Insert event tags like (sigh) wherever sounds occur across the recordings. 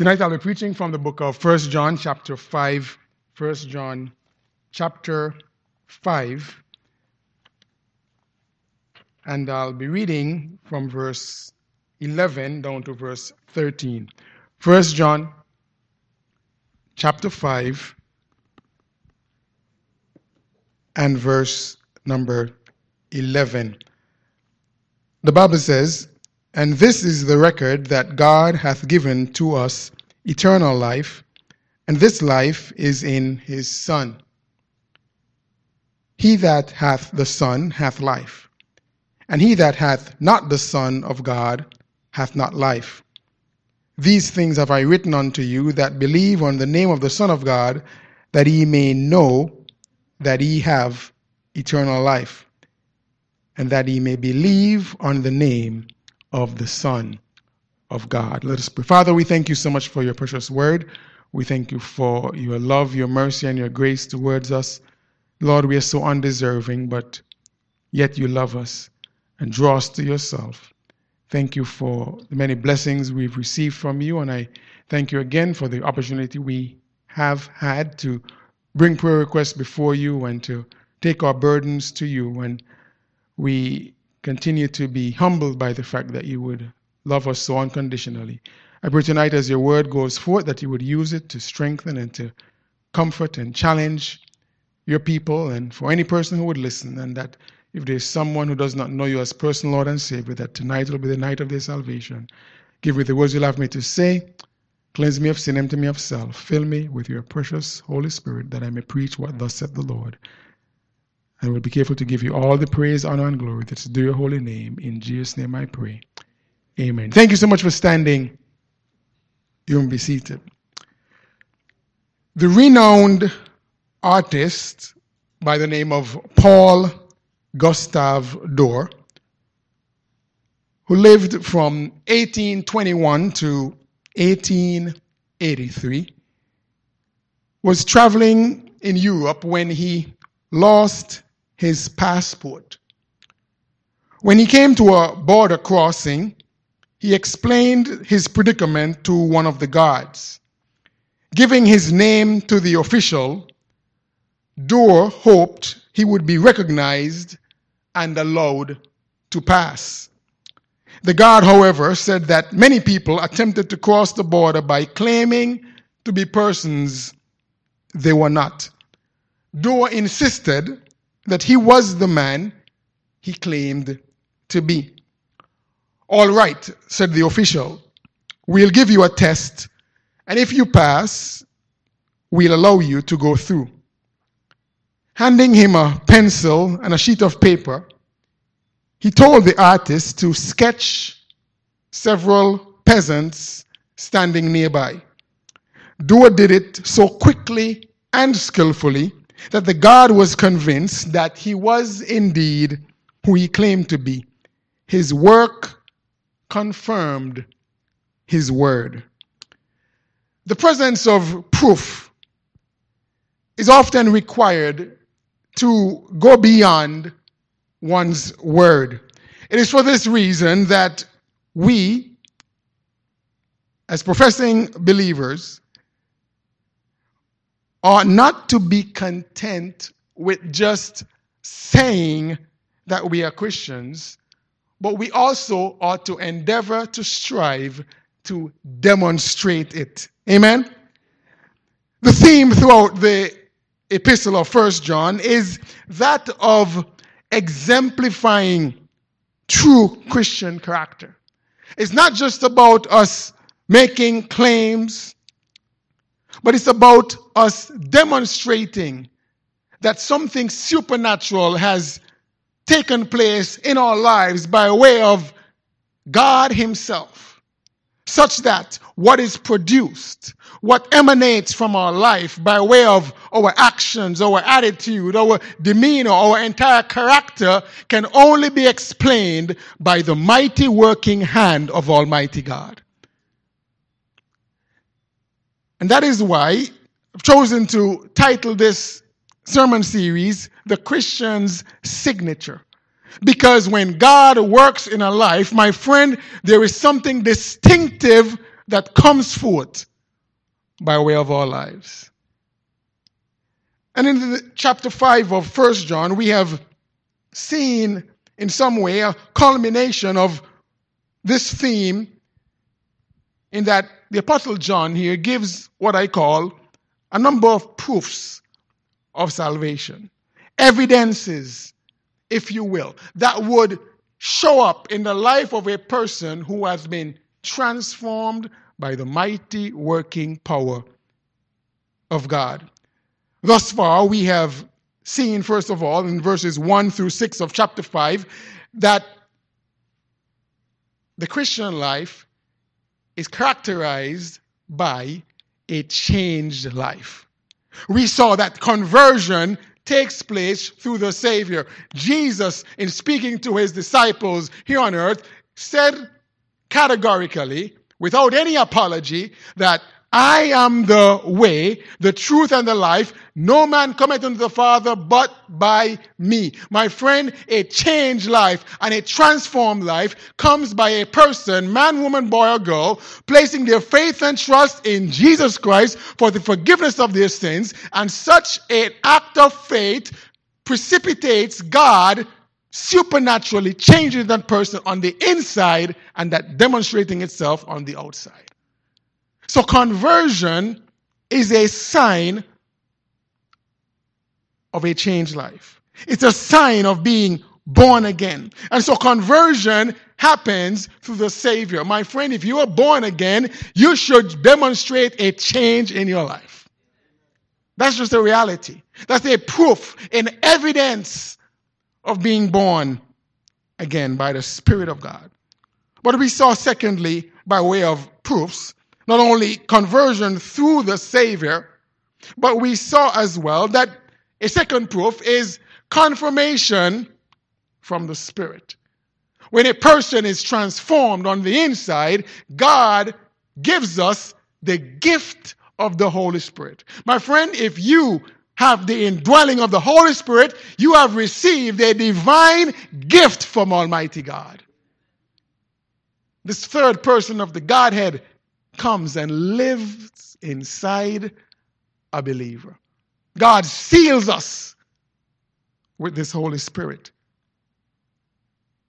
Tonight I'll be preaching from the book of 1 John chapter 5. 1 John chapter 5. And I'll be reading from verse 11 down to verse 13. 1 John chapter 5 and verse number 11. The Bible says, and this is the record that God hath given to us eternal life, and this life is in his Son. He that hath the Son hath life, and he that hath not the Son of God hath not life. These things have I written unto you that believe on the name of the Son of God, that ye may know that ye have eternal life, and that ye may believe on the name of the Son of God. Let us pray. Father, we thank you so much for your precious word. We thank you for your love, your mercy, and your grace towards us. Lord, we are so undeserving, but yet you love us and draw us to yourself. Thank you for the many blessings we've received from you, and I thank you again for the opportunity we have had to bring prayer requests before you and to take our burdens to you. And we continue to be humbled by the fact that you would love us so unconditionally. I pray tonight as your word goes forth that you would use it to strengthen and to comfort and challenge your people and for any person who would listen, and that if there's someone who does not know you as personal Lord and Savior, that tonight will be the night of their salvation. Give me the words you'll have me to say. Cleanse me of sin, empty me of self. Fill me with your precious Holy Spirit that I may preach what thus saith the Lord and we'll be careful to give you all the praise, honor, and glory that's due your holy name. In Jesus' name I pray. Amen. Thank you so much for standing. You may be seated. The renowned artist by the name of Paul Gustave Dore, who lived from 1821 to 1883, was traveling in Europe when he lost his passport. When he came to a border crossing, he explained his predicament to one of the guards. Giving his name to the official, Dore hoped he would be recognized and allowed to pass. The guard, however, said that many people attempted to cross the border by claiming to be persons they were not. Dore insisted that he was the man he claimed to be. All right, said the official, we'll give you a test, and if you pass, we'll allow you to go through. Handing him a pencil and a sheet of paper, he told the artist to sketch several peasants standing nearby. Dore did it so quickly and skillfully that the guard was convinced that he was indeed who he claimed to be. His work confirmed his word. The presence of proof is often required to go beyond one's word. It is for this reason that we, as professing believers, are not to be content with just saying that we are Christians, but we also ought to endeavor to strive to demonstrate it. Amen? The theme throughout the epistle of First John is that of exemplifying true Christian character. It's not just about us making claims but it's about us demonstrating that something supernatural has taken place in our lives by way of God Himself, such that what is produced, what emanates from our life by way of our actions, our attitude, our demeanor, our entire character can only be explained by the mighty working hand of Almighty God. And that is why I've chosen to title this sermon series, The Christian's Signature. Because when God works in a life, my friend, there is something distinctive that comes forth by way of our lives. And in the chapter 5 of 1 John, we have seen in some way a culmination of this theme in that the Apostle John here gives what I call a number of proofs of salvation, evidences, if you will, that would show up in the life of a person who has been transformed by the mighty working power of God. Thus far, we have seen, first of all, in verses 1 through 6 of chapter 5, that the Christian life is characterized by a changed life. We saw that conversion takes place through the Savior. Jesus, in speaking to his disciples here on earth, said categorically, without any apology, that I am the way, the truth, and the life. No man cometh unto the Father but by me. My friend, a changed life and a transformed life comes by a person, man, woman, boy, or girl, placing their faith and trust in Jesus Christ for the forgiveness of their sins. And such an act of faith precipitates God supernaturally changing that person on the inside and that demonstrating itself on the outside. So conversion is a sign of a changed life. It's a sign of being born again. And so conversion happens through the Savior. My friend, if you are born again, you should demonstrate a change in your life. That's just a reality. That's a proof, an evidence of being born again by the Spirit of God. But we saw, secondly, by way of proofs, not only conversion through the Savior, but we saw as well that a second proof is confirmation from the Spirit. When a person is transformed on the inside, God gives us the gift of the Holy Spirit. My friend, if you have the indwelling of the Holy Spirit, you have received a divine gift from Almighty God. This third person of the Godhead comes and lives inside a believer. God seals us with this Holy Spirit.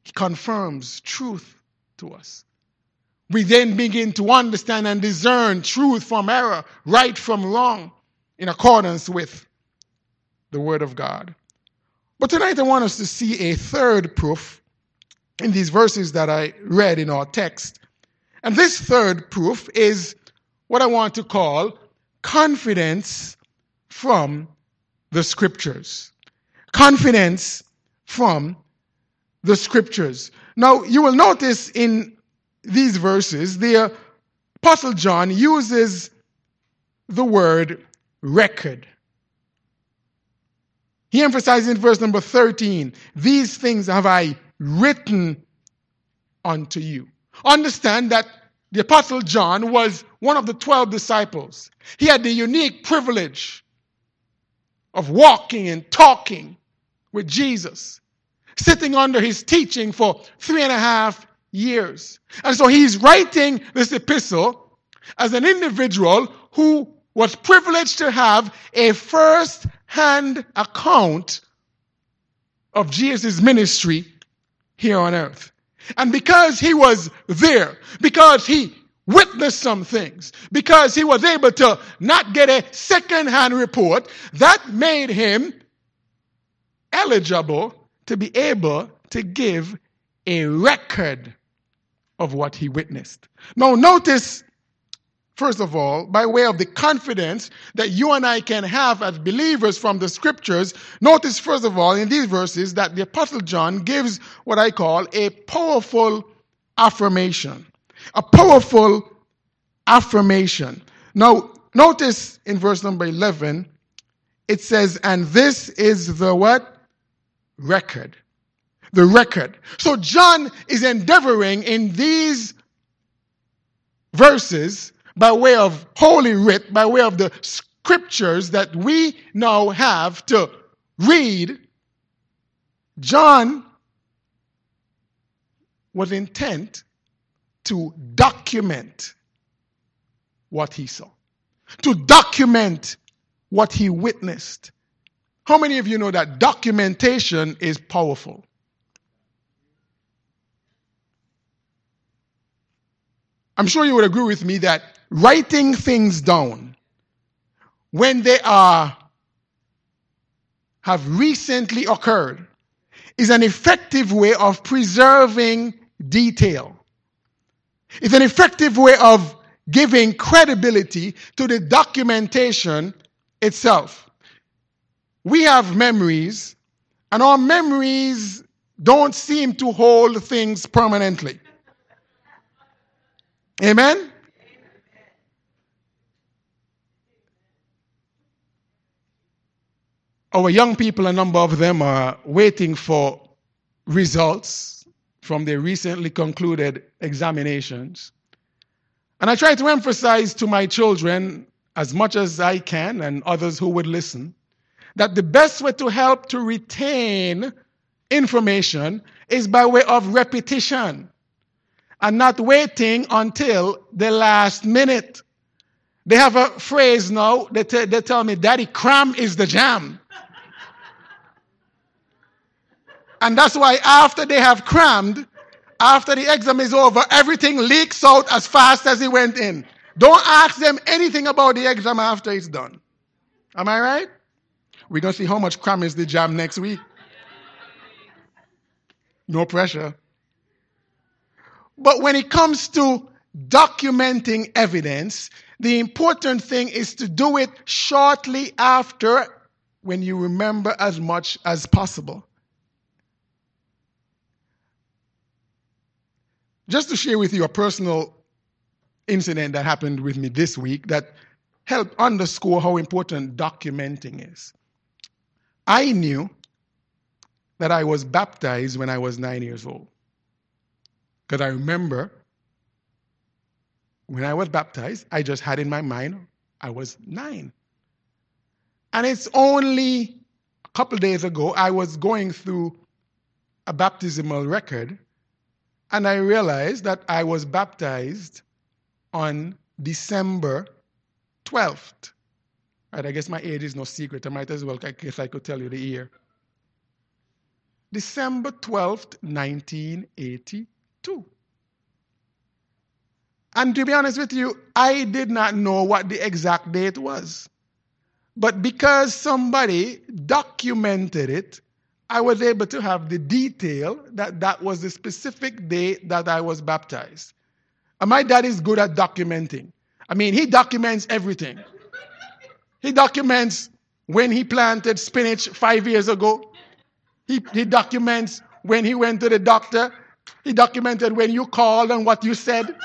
He confirms truth to us. We then begin to understand and discern truth from error, right from wrong, in accordance with the Word of God. But tonight I want us to see a third proof in these verses that I read in our text and this third proof is what I want to call confidence from the scriptures. Confidence from the scriptures. Now, you will notice in these verses, the Apostle John uses the word record. He emphasizes in verse number 13, These things have I written unto you. Understand that the Apostle John was one of the 12 disciples. He had the unique privilege of walking and talking with Jesus, sitting under his teaching for three and a half years. And so he's writing this epistle as an individual who was privileged to have a first hand account of Jesus' ministry here on earth. And because he was there, because he witnessed some things, because he was able to not get a second hand report, that made him eligible to be able to give a record of what he witnessed. Now, notice First of all, by way of the confidence that you and I can have as believers from the scriptures, notice first of all in these verses that the Apostle John gives what I call a powerful affirmation. A powerful affirmation. Now, notice in verse number 11, it says, and this is the what? Record. The record. So John is endeavoring in these verses by way of holy writ, by way of the scriptures that we now have to read, John was intent to document what he saw. to document what he witnessed. How many of you know that documentation is powerful? I'm sure you would agree with me that writing things down when they are have recently occurred is an effective way of preserving detail. It's an effective way of giving credibility to the documentation itself. We have memories, and our memories don't seem to hold things permanently. Amen? Our young people, a number of them, are waiting for results from their recently concluded examinations. And I try to emphasize to my children, as much as I can, and others who would listen, that the best way to help to retain information is by way of repetition and not waiting until the last minute. They have a phrase now, they, t- they tell me, Daddy, cram is the jam. And that's why after they have crammed, after the exam is over, everything leaks out as fast as it went in. Don't ask them anything about the exam after it's done. Am I right? We're going to see how much cram is the jam next week. No pressure. But when it comes to documenting evidence, the important thing is to do it shortly after when you remember as much as possible. Just to share with you a personal incident that happened with me this week that helped underscore how important documenting is. I knew that I was baptized when I was nine years old. Because I remember when I was baptized, I just had in my mind I was nine. And it's only a couple days ago, I was going through a baptismal record and I realized that I was baptized on December 12th. Right, I guess my age is no secret. I might as well, I guess I could tell you the year. December 12th, 1982. And to be honest with you, I did not know what the exact date was. But because somebody documented it, I was able to have the detail that that was the specific day that I was baptized. And my dad is good at documenting. I mean, he documents everything. He documents when he planted spinach five years ago. He, he documents when he went to the doctor he documented when you called and what you said.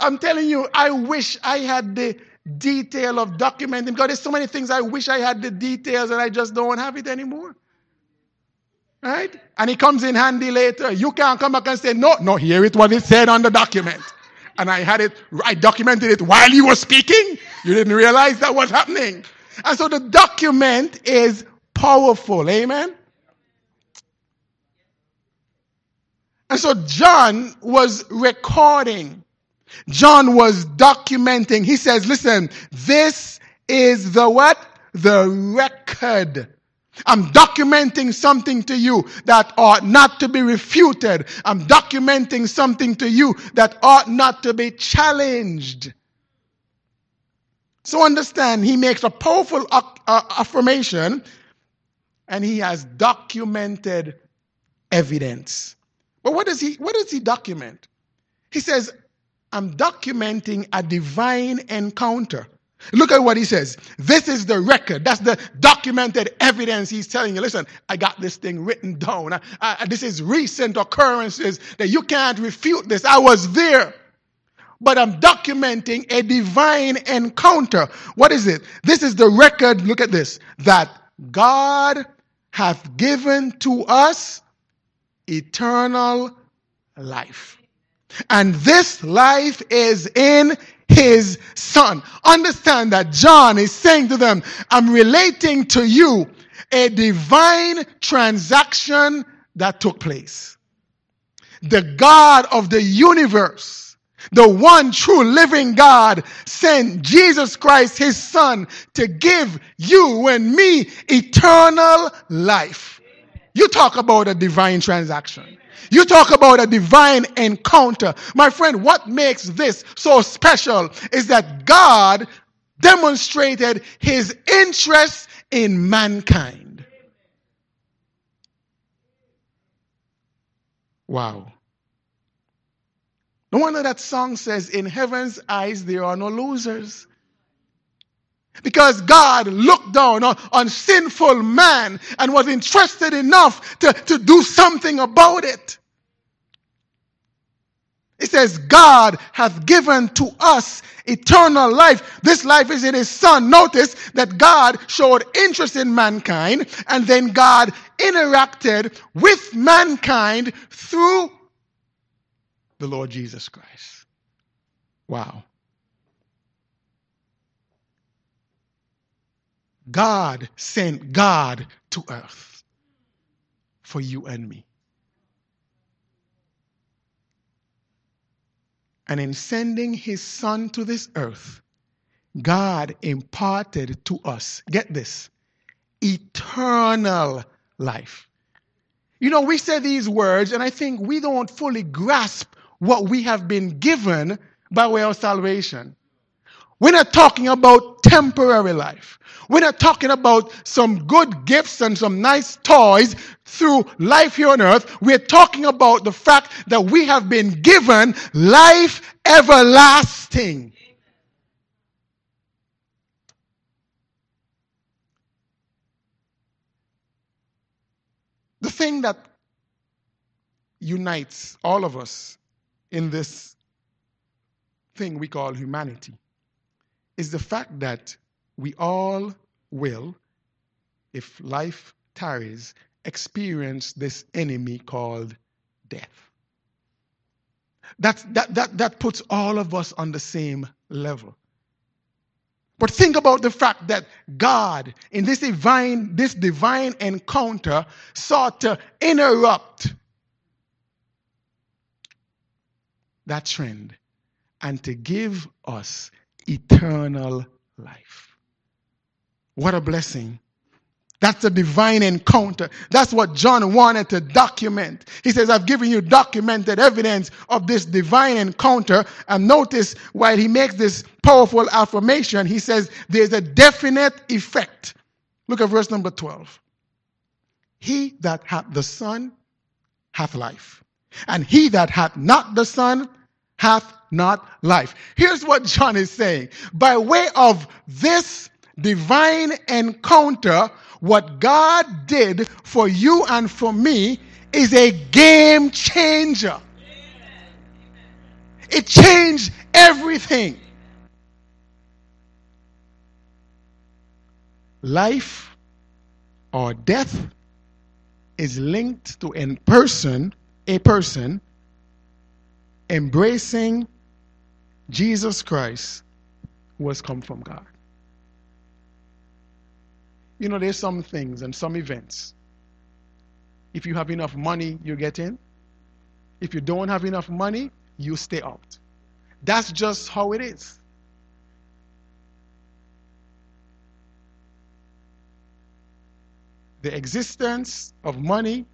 I'm telling you, I wish I had the detail of documenting because there's so many things I wish I had the details and I just don't have it anymore. Right? And it comes in handy later. You can't come back and say, no, no, here it what it said on the document. And I had it, I documented it while you were speaking. You didn't realize that was happening. And so the document is powerful. Amen? And so John was recording. John was documenting. He says, listen, this is the what? The record. I'm documenting something to you that ought not to be refuted. I'm documenting something to you that ought not to be challenged. So understand, he makes a powerful uh, affirmation and he has documented evidence. But what does he what does he document? He says, I'm documenting a divine encounter. Look at what he says. This is the record. That's the documented evidence he's telling you. Listen, I got this thing written down. I, I, this is recent occurrences that you can't refute this. I was there. But I'm documenting a divine encounter. What is it? This is the record. Look at this. That God hath given to us eternal life. And this life is in his son. Understand that John is saying to them, I'm relating to you a divine transaction that took place. The God of the universe the one true living God sent Jesus Christ, his son, to give you and me eternal life. You talk about a divine transaction. You talk about a divine encounter. My friend, what makes this so special is that God demonstrated his interest in mankind. Wow. No wonder that song says, In heaven's eyes, there are no losers. Because God looked down on, on, sinful man and was interested enough to, to do something about it. It says, God hath given to us eternal life. This life is in His Son. Notice that God showed interest in mankind and then God interacted with mankind through the Lord Jesus Christ. Wow. God sent God to earth for you and me. And in sending his son to this earth, God imparted to us, get this, eternal life. You know, we say these words, and I think we don't fully grasp what we have been given by way of salvation. We're not talking about temporary life. We're not talking about some good gifts and some nice toys through life here on earth. We're talking about the fact that we have been given life everlasting. The thing that unites all of us in this thing we call humanity is the fact that we all will, if life tarries, experience this enemy called death. That, that, that, that puts all of us on the same level. But think about the fact that God, in this divine, this divine encounter, sought to interrupt that trend and to give us eternal life. What a blessing. That's a divine encounter. That's what John wanted to document. He says, I've given you documented evidence of this divine encounter. And notice while he makes this powerful affirmation, he says, there's a definite effect. Look at verse number 12. He that hath the Son hath life. And he that hath not the Son hath not life. Here's what John is saying. By way of this divine encounter, what God did for you and for me is a game changer. It changed everything. Life or death is linked to a person, a person embracing Jesus Christ who has come from God. You know, there's some things and some events. If you have enough money, you get in. If you don't have enough money, you stay out. That's just how it is. The existence of money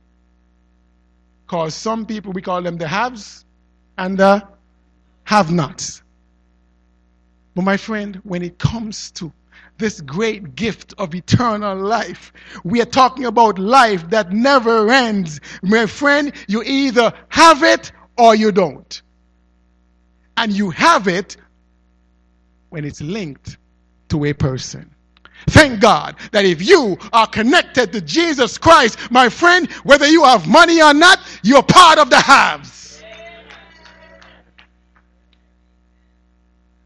cause some people, we call them the haves, and the have nots. But my friend, when it comes to this great gift of eternal life, we are talking about life that never ends. My friend, you either have it or you don't. And you have it when it's linked to a person. Thank God that if you are connected to Jesus Christ, my friend, whether you have money or not, you're part of the haves.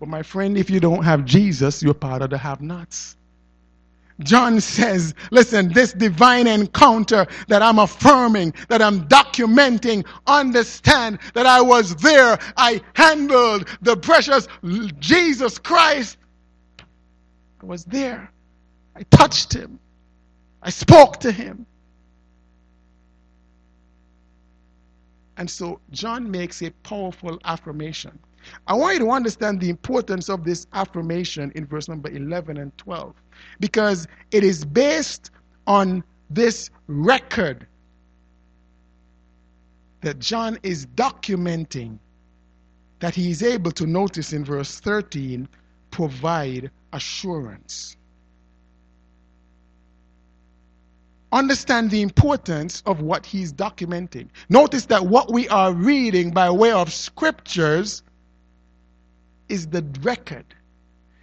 But my friend, if you don't have Jesus, you're part of the have nots. John says, listen, this divine encounter that I'm affirming, that I'm documenting, understand that I was there. I handled the precious Jesus Christ. I was there. I touched him. I spoke to him. And so John makes a powerful affirmation. I want you to understand the importance of this affirmation in verse number 11 and 12 because it is based on this record that John is documenting that he is able to notice in verse 13 provide assurance. Understand the importance of what he's documenting. Notice that what we are reading by way of scriptures is the record,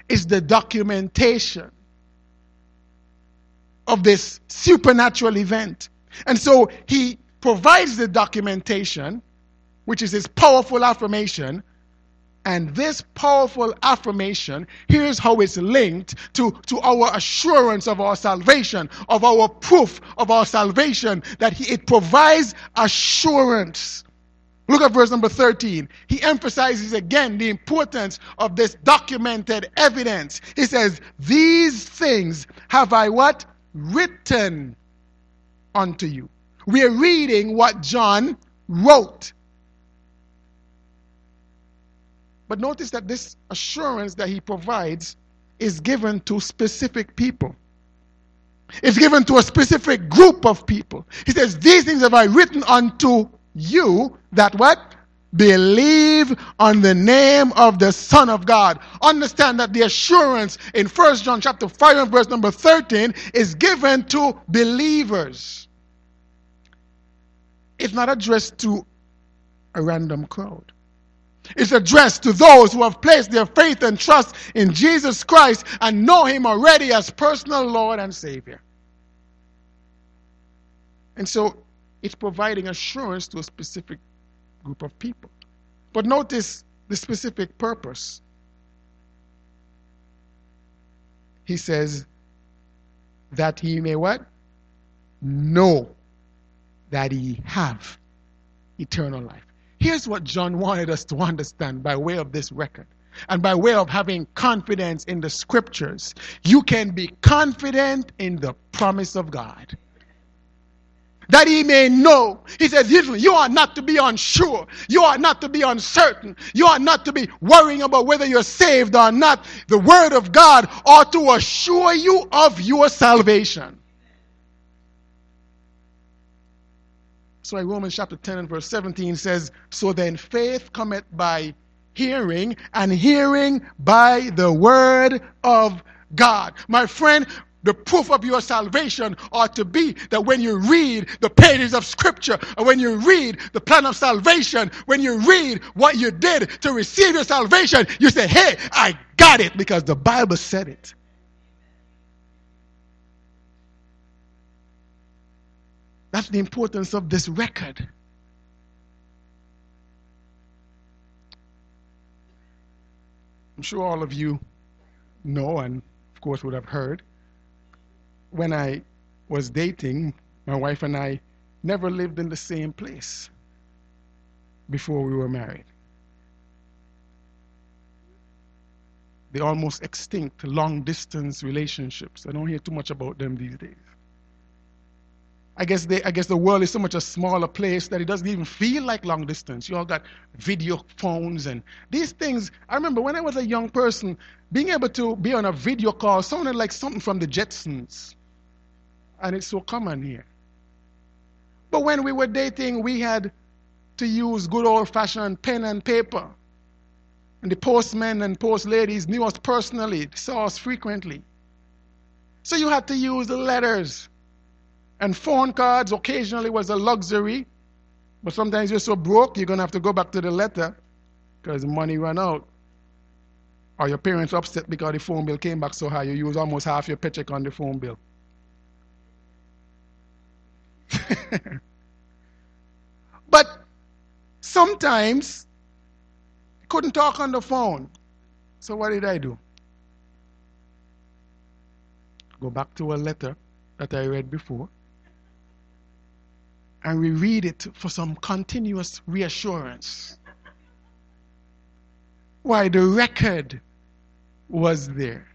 is the documentation of this supernatural event. And so he provides the documentation, which is his powerful affirmation. And this powerful affirmation, here's how it's linked to, to our assurance of our salvation, of our proof of our salvation, that he, it provides assurance. Look at verse number 13. He emphasizes again the importance of this documented evidence. He says, These things have I what? Written unto you. We are reading what John wrote. But notice that this assurance that he provides is given to specific people. It's given to a specific group of people. He says, These things have I written unto you that what? Believe on the name of the Son of God. Understand that the assurance in First John chapter 5 and verse number 13 is given to believers. It's not addressed to a random crowd. It's addressed to those who have placed their faith and trust in Jesus Christ and know Him already as personal Lord and Savior. And so it's providing assurance to a specific group of people. But notice the specific purpose. He says that he may what? Know that he have eternal life. Here's what John wanted us to understand by way of this record and by way of having confidence in the scriptures. You can be confident in the promise of God that he may know. He says, You are not to be unsure. You are not to be uncertain. You are not to be worrying about whether you're saved or not. The word of God ought to assure you of your salvation. So in Romans chapter 10 and verse 17 says, So then faith cometh by hearing, and hearing by the word of God. My friend, the proof of your salvation ought to be that when you read the pages of Scripture, or when you read the plan of salvation, when you read what you did to receive your salvation, you say, Hey, I got it because the Bible said it. That's the importance of this record. I'm sure all of you know and, of course, would have heard when I was dating, my wife and I never lived in the same place before we were married. The almost extinct long distance relationships. I don't hear too much about them these days. I guess, they, I guess the world is so much a smaller place that it doesn't even feel like long distance. You all got video phones and these things. I remember when I was a young person, being able to be on a video call sounded like something from the Jetsons and it's so common here. But when we were dating, we had to use good old fashioned pen and paper. And the postmen and post ladies knew us personally, saw us frequently. So you had to use the letters. And phone cards occasionally was a luxury. But sometimes you're so broke, you're going to have to go back to the letter because money ran out. Or your parents upset because the phone bill came back so high, you use almost half your paycheck on the phone bill. (laughs) but sometimes couldn't talk on the phone. So what did I do? Go back to a letter that I read before and we read it for some continuous reassurance. Why the record was there.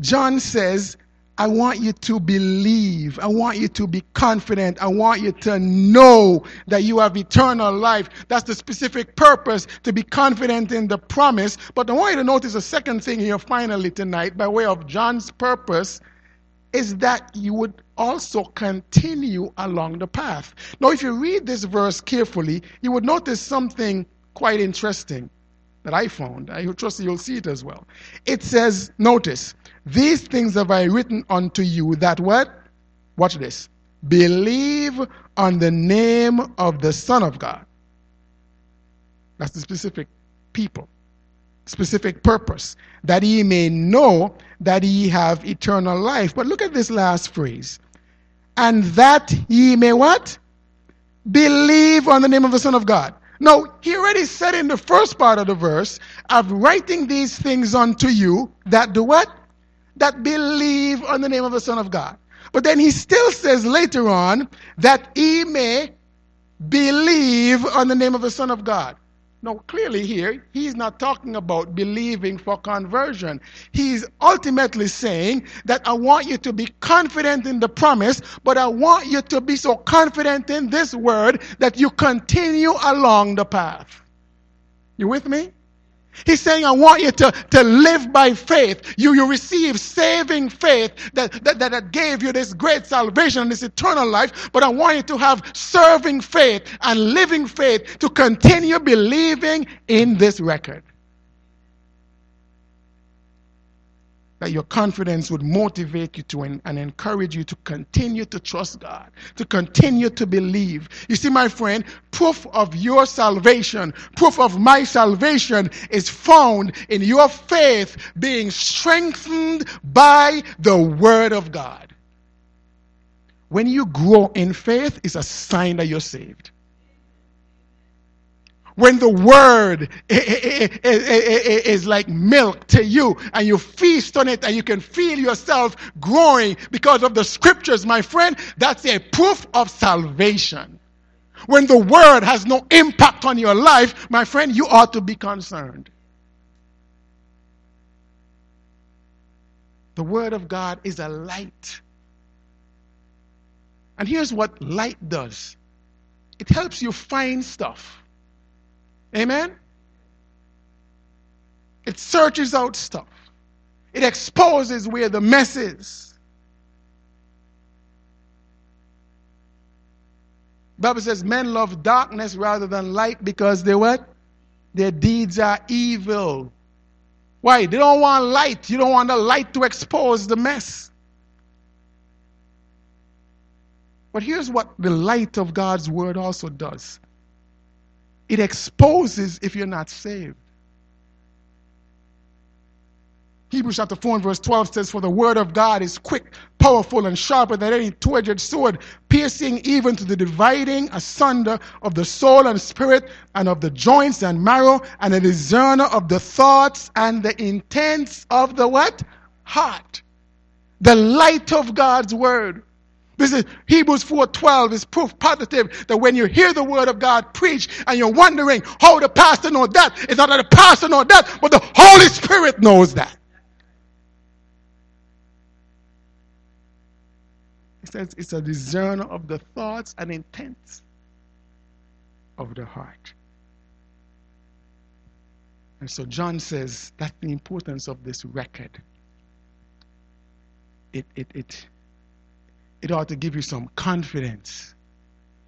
John says, I want you to believe. I want you to be confident. I want you to know that you have eternal life. That's the specific purpose to be confident in the promise. But I want you to notice a second thing here finally tonight, by way of John's purpose, is that you would also continue along the path. Now, if you read this verse carefully, you would notice something quite interesting that I found. I trust you'll see it as well. It says, notice, these things have I written unto you that what? Watch this. Believe on the name of the Son of God. That's the specific people, specific purpose, that ye may know that ye have eternal life. But look at this last phrase. And that ye may what? Believe on the name of the Son of God. Now, he already said in the first part of the verse, of writing these things unto you that do what? that believe on the name of the Son of God. But then he still says later on that he may believe on the name of the Son of God. Now, clearly, here, he's not talking about believing for conversion. He's ultimately saying that I want you to be confident in the promise, but I want you to be so confident in this word that you continue along the path. You with me? He's saying, I want you to, to live by faith. You, you receive saving faith that, that, that, that gave you this great salvation and this eternal life, but I want you to have serving faith and living faith to continue believing in this record. That your confidence would motivate you to and encourage you to continue to trust God, to continue to believe. You see, my friend, proof of your salvation, proof of my salvation is found in your faith being strengthened by the Word of God. When you grow in faith, it's a sign that you're saved when the word is like milk to you and you feast on it and you can feel yourself growing because of the scriptures, my friend, that's a proof of salvation. When the word has no impact on your life, my friend, you ought to be concerned. The word of God is a light. And here's what light does it helps you find stuff. Amen? It searches out stuff, it exposes where the mess is. Bible says men love darkness rather than light because they what? Their deeds are evil. Why? They don't want light. You don't want the light to expose the mess. But here's what the light of God's word also does it exposes if you're not saved. Hebrews chapter 4 and verse 12 says, For the word of God is quick, powerful, and sharper than any two edged sword, piercing even to the dividing asunder of the soul and spirit, and of the joints and marrow, and a discerner of the thoughts and the intents of the what? Heart. The light of God's word. This is Hebrews 4:12 is proof positive that when you hear the word of God preached and you're wondering how the pastor knows that, it's not that the pastor knows that, but the Holy Spirit knows that. It says it's a discerner of the thoughts and intents of the heart. And so John says that's the importance of this record. It, it, it, it ought to give you some confidence.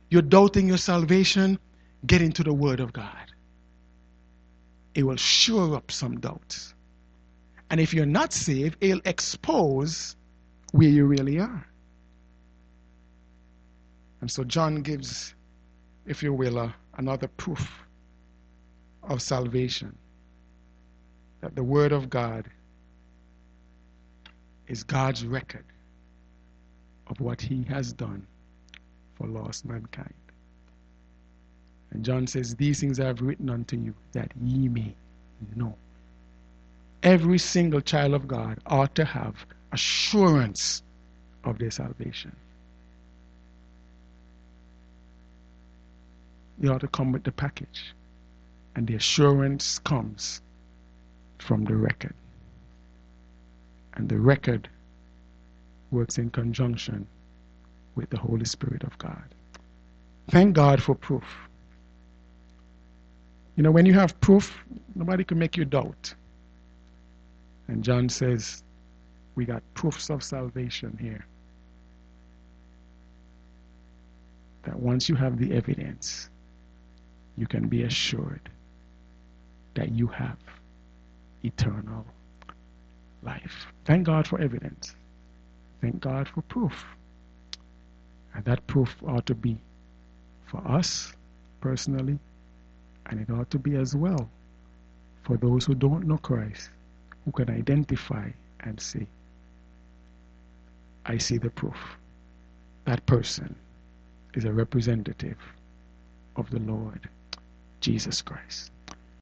You're doubting your salvation, get into the Word of God. It will shore up some doubts. And if you're not saved, it'll expose where you really are. And so John gives, if you will, uh, another proof of salvation that the Word of God is God's record of what he has done for lost mankind. And John says, These things I have written unto you that ye may know. Every single child of God ought to have assurance of their salvation. They ought to come with the package. And the assurance comes from the record. And the record works in conjunction with the Holy Spirit of God. Thank God for proof. You know, when you have proof, nobody can make you doubt. And John says, we got proofs of salvation here. That once you have the evidence, you can be assured that you have eternal life. Thank God for evidence. Thank God for proof. And that proof ought to be for us personally, and it ought to be as well for those who don't know Christ, who can identify and say, I see the proof. That person is a representative of the Lord Jesus Christ.